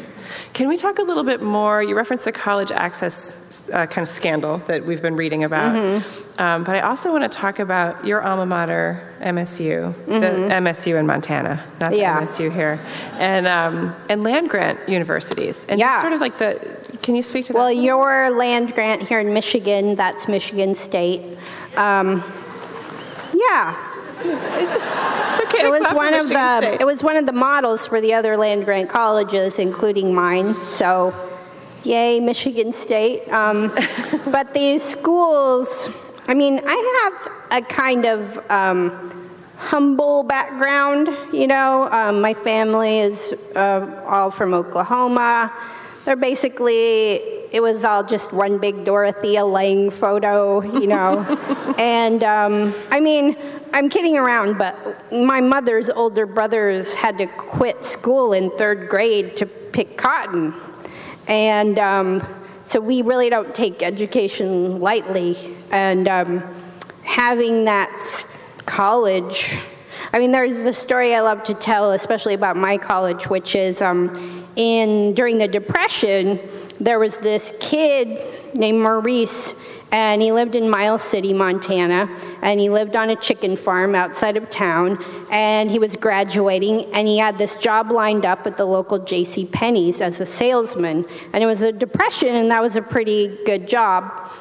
A: Can we talk a little bit more? You referenced the college access uh, kind of scandal that we've been reading about, mm-hmm. um, but I also want to talk about your alma mater, MSU, mm-hmm. the MSU in Montana, not the yeah. MSU here, and um, and land grant universities, and
B: yeah.
A: sort of like the. Can you speak to
B: that?
A: Well,
B: your land grant here in Michigan, that's Michigan State. Um, yeah,
A: it's, it's okay.
B: It was one of the State. it was one of the models for the other land grant colleges, including mine. So, yay, Michigan State. Um, but these schools, I mean, I have a kind of um, humble background. You know, um, my family is uh, all from Oklahoma. They're basically it was all just one big Dorothea Lange photo, you know. and um, I mean, I'm kidding around, but my mother's older brothers had to quit school in third grade to pick cotton. And um, so we really don't take education lightly. And um, having that college, I mean, there's the story I love to tell, especially about my college, which is um, in during the Depression, there was this kid named Maurice and he lived in Miles City, Montana, and he lived on a chicken farm outside of town, and he was graduating, and he had this job lined up at the local J.C. Penney's as a salesman, and it was a depression, and that was a pretty good job.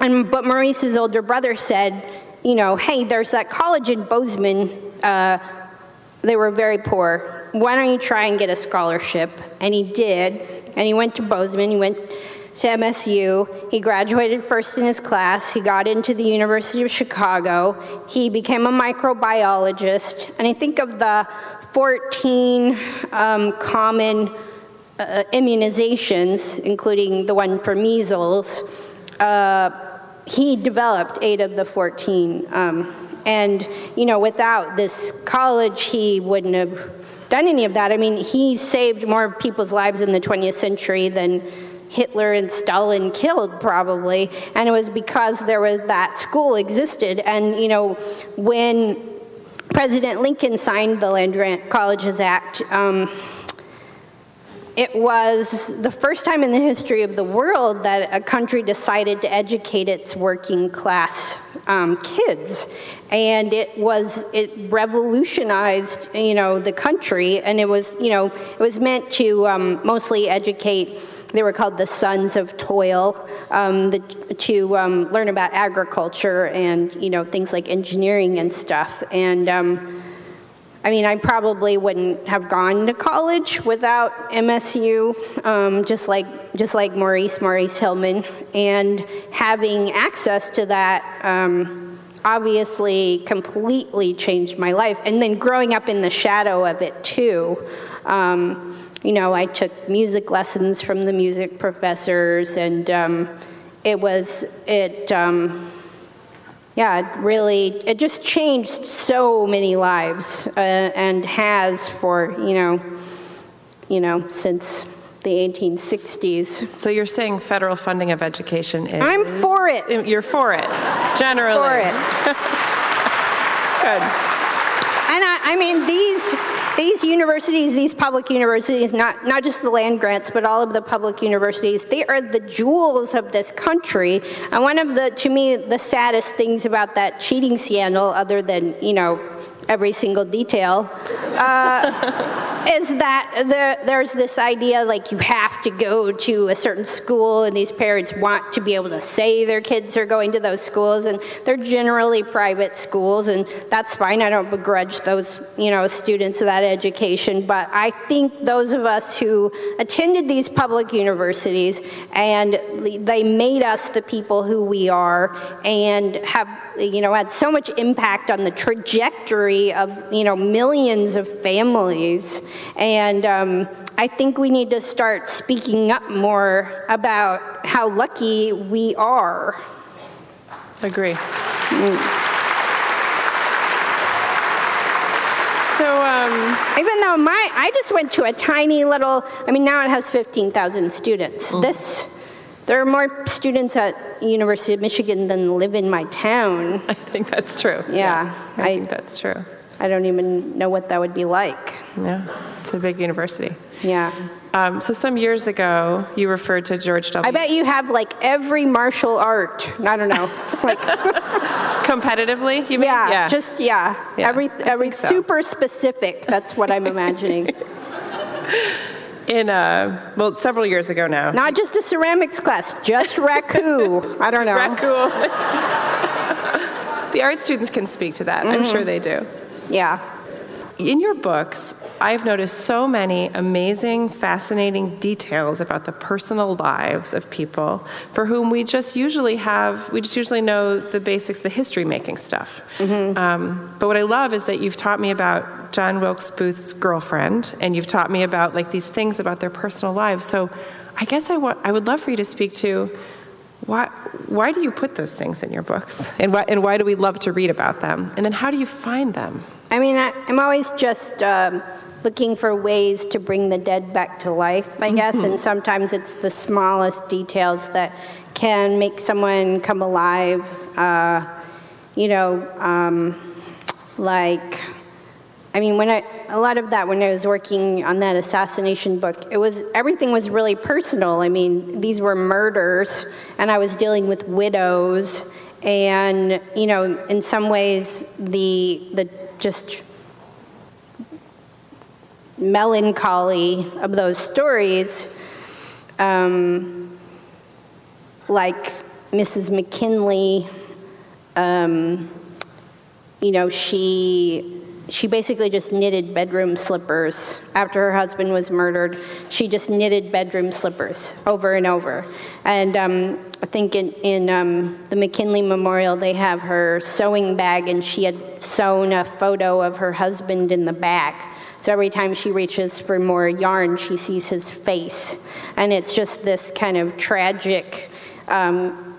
B: And, but Maurice's older brother said, you know, hey, there's that college in Bozeman. Uh, they were very poor. Why don't you try and get a scholarship? And he did. And he went to Bozeman. He went to MSU. He graduated first in his class. He got into the University of Chicago. He became a microbiologist. And I think of the 14 um, common uh, immunizations, including the one for measles, uh, he developed eight of the 14. Um, and, you know, without this college, he wouldn't have done any of that. I mean, he saved more people's lives in the 20th century than Hitler and Stalin killed, probably. And it was because there was that school existed. And, you know, when President Lincoln signed the Land Grant Colleges Act, um, it was the first time in the history of the world that a country decided to educate its working class um, kids, and it was it revolutionized you know the country, and it was you know it was meant to um, mostly educate they were called the Sons of Toil, um, the, to um, learn about agriculture and you know things like engineering and stuff. And um, I mean, I probably wouldn't have gone to college without MSU, um, just like just like Maurice Maurice Hilleman, and having access to that um, obviously completely changed my life. And then growing up in the shadow of it too. Um, you know, I took music lessons from the music professors, and um, it was, it, um, yeah, it really, it just changed so many lives uh, and has for, you know, you know, since the 1860s.
A: So you're saying federal funding of education is.
B: I'm for it.
A: You're for it, generally.
B: For it.
A: Good.
B: And I, I mean, these these universities, these public universities, not, not just the land grants, but all of the public universities, they are the jewels of this country. And one of the, to me, the saddest things about that cheating scandal, other than, you know, every single detail, uh, is that the, there's this idea like you have to go to a certain school, and these parents want to be able to say their kids are going to those schools, and they're generally private schools, and that's fine. I don't begrudge those, you know, students of that education, but I think those of us who attended these public universities and they made us the people who we are, and have, you know, had so much impact on the trajectory of you know millions of families, and um, I think we need to start speaking up more about how lucky we are.
A: Agree. Mm. So, um,
B: even though my, I just went to a tiny little, I mean, now it has 15,000 students. Mm. This, there are more students at University of Michigan than live in my town.
A: I think that's true.
B: Yeah, yeah
A: I, I think that's true.
B: I don't even know what that would be like.
A: Yeah, it's a big university.
B: Yeah.
A: Um, so some years ago, you referred to George W.
B: I bet you have like every martial art. I don't know, like
A: competitively. You mean?
B: yeah, just yeah,
A: Yeah,
B: every every
A: so.
B: super specific. That's what I'm imagining.
A: in uh, well, several years ago now.
B: Not just a ceramics class, just raku. I don't know.
A: Cool. the art students can speak to that. I'm sure they do.
B: Yeah.
A: In your books, I've noticed so many amazing, fascinating details about the personal lives of people for whom we just usually have, we just usually know the basics, the history making stuff. Um, but what I love is that you've taught me about John Wilkes Booth's girlfriend, and you've taught me about like these things about their personal lives. So I guess I, wa- I would love for you to speak to why, why do you put those things in your books? And why, and why do we love to read about them? And then how do you find them?
B: I mean, I, I'm always just um, looking for ways to bring the dead back to life, I guess, and sometimes it's the smallest details that can make someone come alive. Uh, you know, um, like, I mean, when I a lot of that when I was working on that assassination book, it was everything was really personal. I mean, these were murders, and I was dealing with widows, and you know, in some ways, the the just melancholy of those stories, um, like Mrs. McKinley, um, you know, she she basically just knitted bedroom slippers after her husband was murdered. She just knitted bedroom slippers over and over. And um, I think in, in um, the McKinley Memorial, they have her sewing bag, and she had sewn a photo of her husband in the back. So every time she reaches for more yarn, she sees his face. And it's just this kind of tragic um,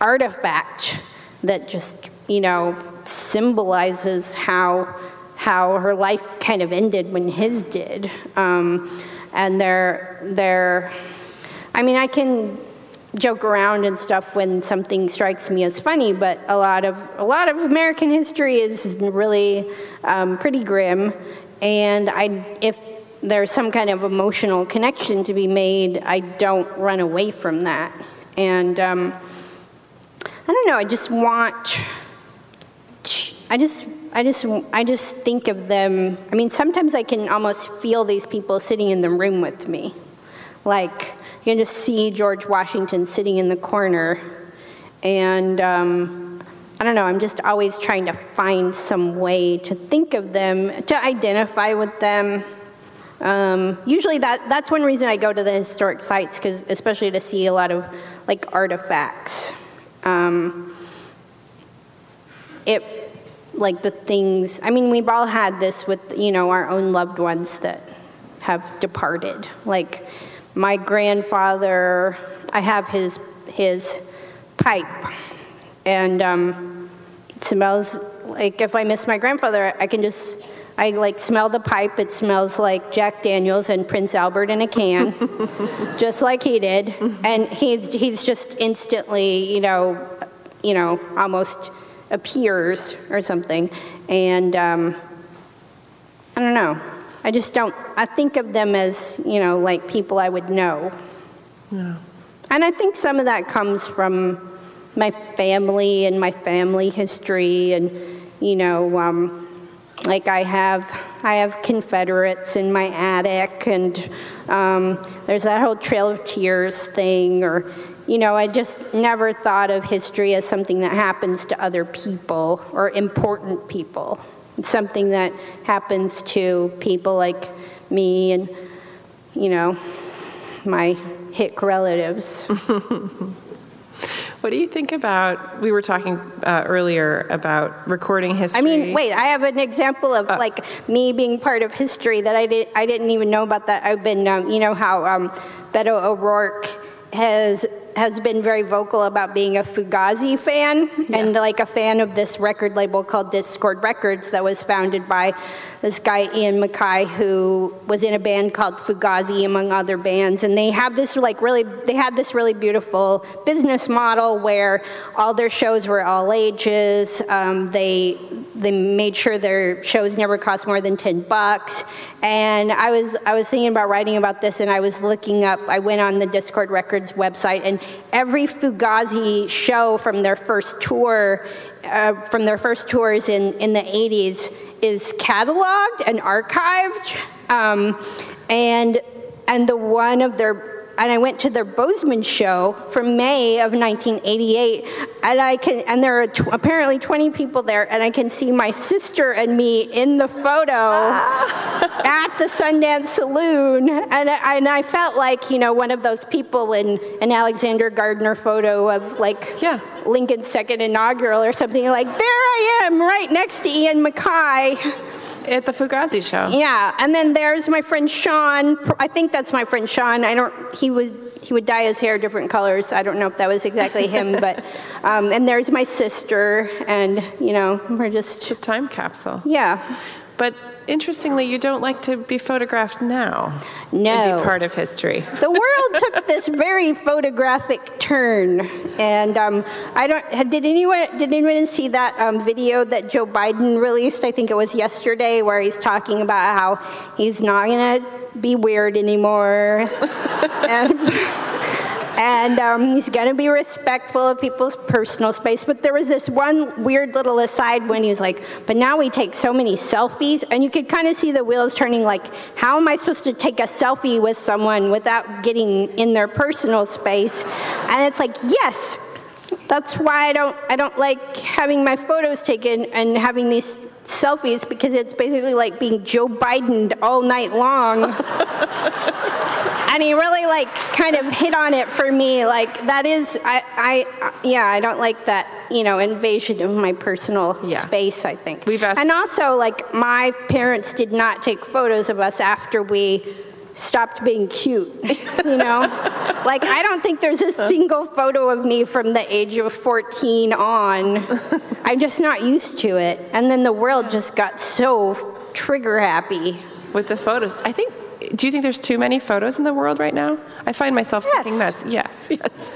B: artifact that just, you know, symbolizes how how her life kind of ended when his did. Um, and they're they're I mean, I can joke around and stuff when something strikes me as funny, but a lot of a lot of American history is really um, pretty grim. And I, if there's some kind of emotional connection to be made, I don't run away from that. And um, I don't know. I just want. I just. I just, I just think of them. I mean, sometimes I can almost feel these people sitting in the room with me. Like, you can just see George Washington sitting in the corner. And um, I don't know, I'm just always trying to find some way to think of them, to identify with them. Um, usually that, that's one reason I go to the historic sites, because especially to see a lot of like artifacts. Um, it like the things i mean we've all had this with you know our own loved ones that have departed. Like my grandfather i have his his pipe. And um, it smells like if i miss my grandfather i can just i like smell the pipe. It smells like jack daniels and prince albert in a can just like he did. And he's he's just instantly you know you know almost appears or something. And um, I don't know. I just don't. I think of them as you know like people I would know.
A: No.
B: And I think some of that comes from my family and my family history, and you know, um, like I have I have Confederates in my attic, and um, there's that whole Trail of Tears thing, or you know, I just never thought of history as something that happens to other people or important people. It's something that happens to people like me and, you know, my hick relatives.
A: What do you think about? We were talking uh, earlier about recording history.
B: I mean, wait, I have an example of
A: Uh.
B: like me being part of history that I, did, I didn't even know about that. I've been, um, you know, how um, Beto O'Rourke has has been very vocal about being a Fugazi fan and like a fan of this record label called Dischord Records that was founded by this guy Ian MacKaye who was in a band called Fugazi among other bands. And they have this like really they had this really beautiful business model where all their shows were all ages. Um, they they made sure their shows never cost more than 10 bucks. And i was i was thinking about writing about this and i was looking up i went on the Dischord records website and every fugazi show from their first tour uh, from their first tours in, in the 80s is cataloged and archived um, and and the one of their and I went to their Bozeman show from May of 1988, and I can, and there are t- apparently 20 people there, and I can see my sister and me in the photo ah. at the Sundance Saloon, and I, and I felt like you know one of those people in an Alexander Gardner photo of like
A: Yeah.
B: Lincoln's second inaugural or something like there I am right next to Ian MacKaye.
A: At the Fugazi show.
B: Yeah, and then there's my friend Sean. I think that's my friend Sean. I don't. He would he would dye his hair different colors. I don't know if that was exactly him, but um, and there's my sister, and you know we're just
A: A time capsule.
B: yeah.
A: But interestingly, you don't like to be photographed now.
B: No.
A: be part of history.
B: the world took this very photographic turn, and um, I don't. Did anyone did anyone see that um, video that Joe Biden released? I think it was yesterday, where he's talking about how he's not going to be weird anymore, and. And um, he's going to be respectful of people's personal space. But there was this one weird little aside when he was like, but now we take so many selfies. And you could kind of see the wheels turning like, how am I supposed to take a selfie with someone without getting in their personal space? And it's like, yes, that's why I don't, I don't like having my photos taken and having these selfies because it's basically like being Joe Biden all night long. And he really like kind of hit on it for me. Like that is i i yeah i don't like that you know invasion of my personal
A: Yeah.
B: space i think.
A: We've asked-
B: and also like my parents did not take photos of us after we stopped being cute you know like i don't think there's a single photo of me from the age of 14 on i'm just not used to it and then the world just got so trigger happy
A: With the photos. I think, do you think there's too many photos in the world right now? I find myself thinking
B: Yes.
A: that's, yes, yes.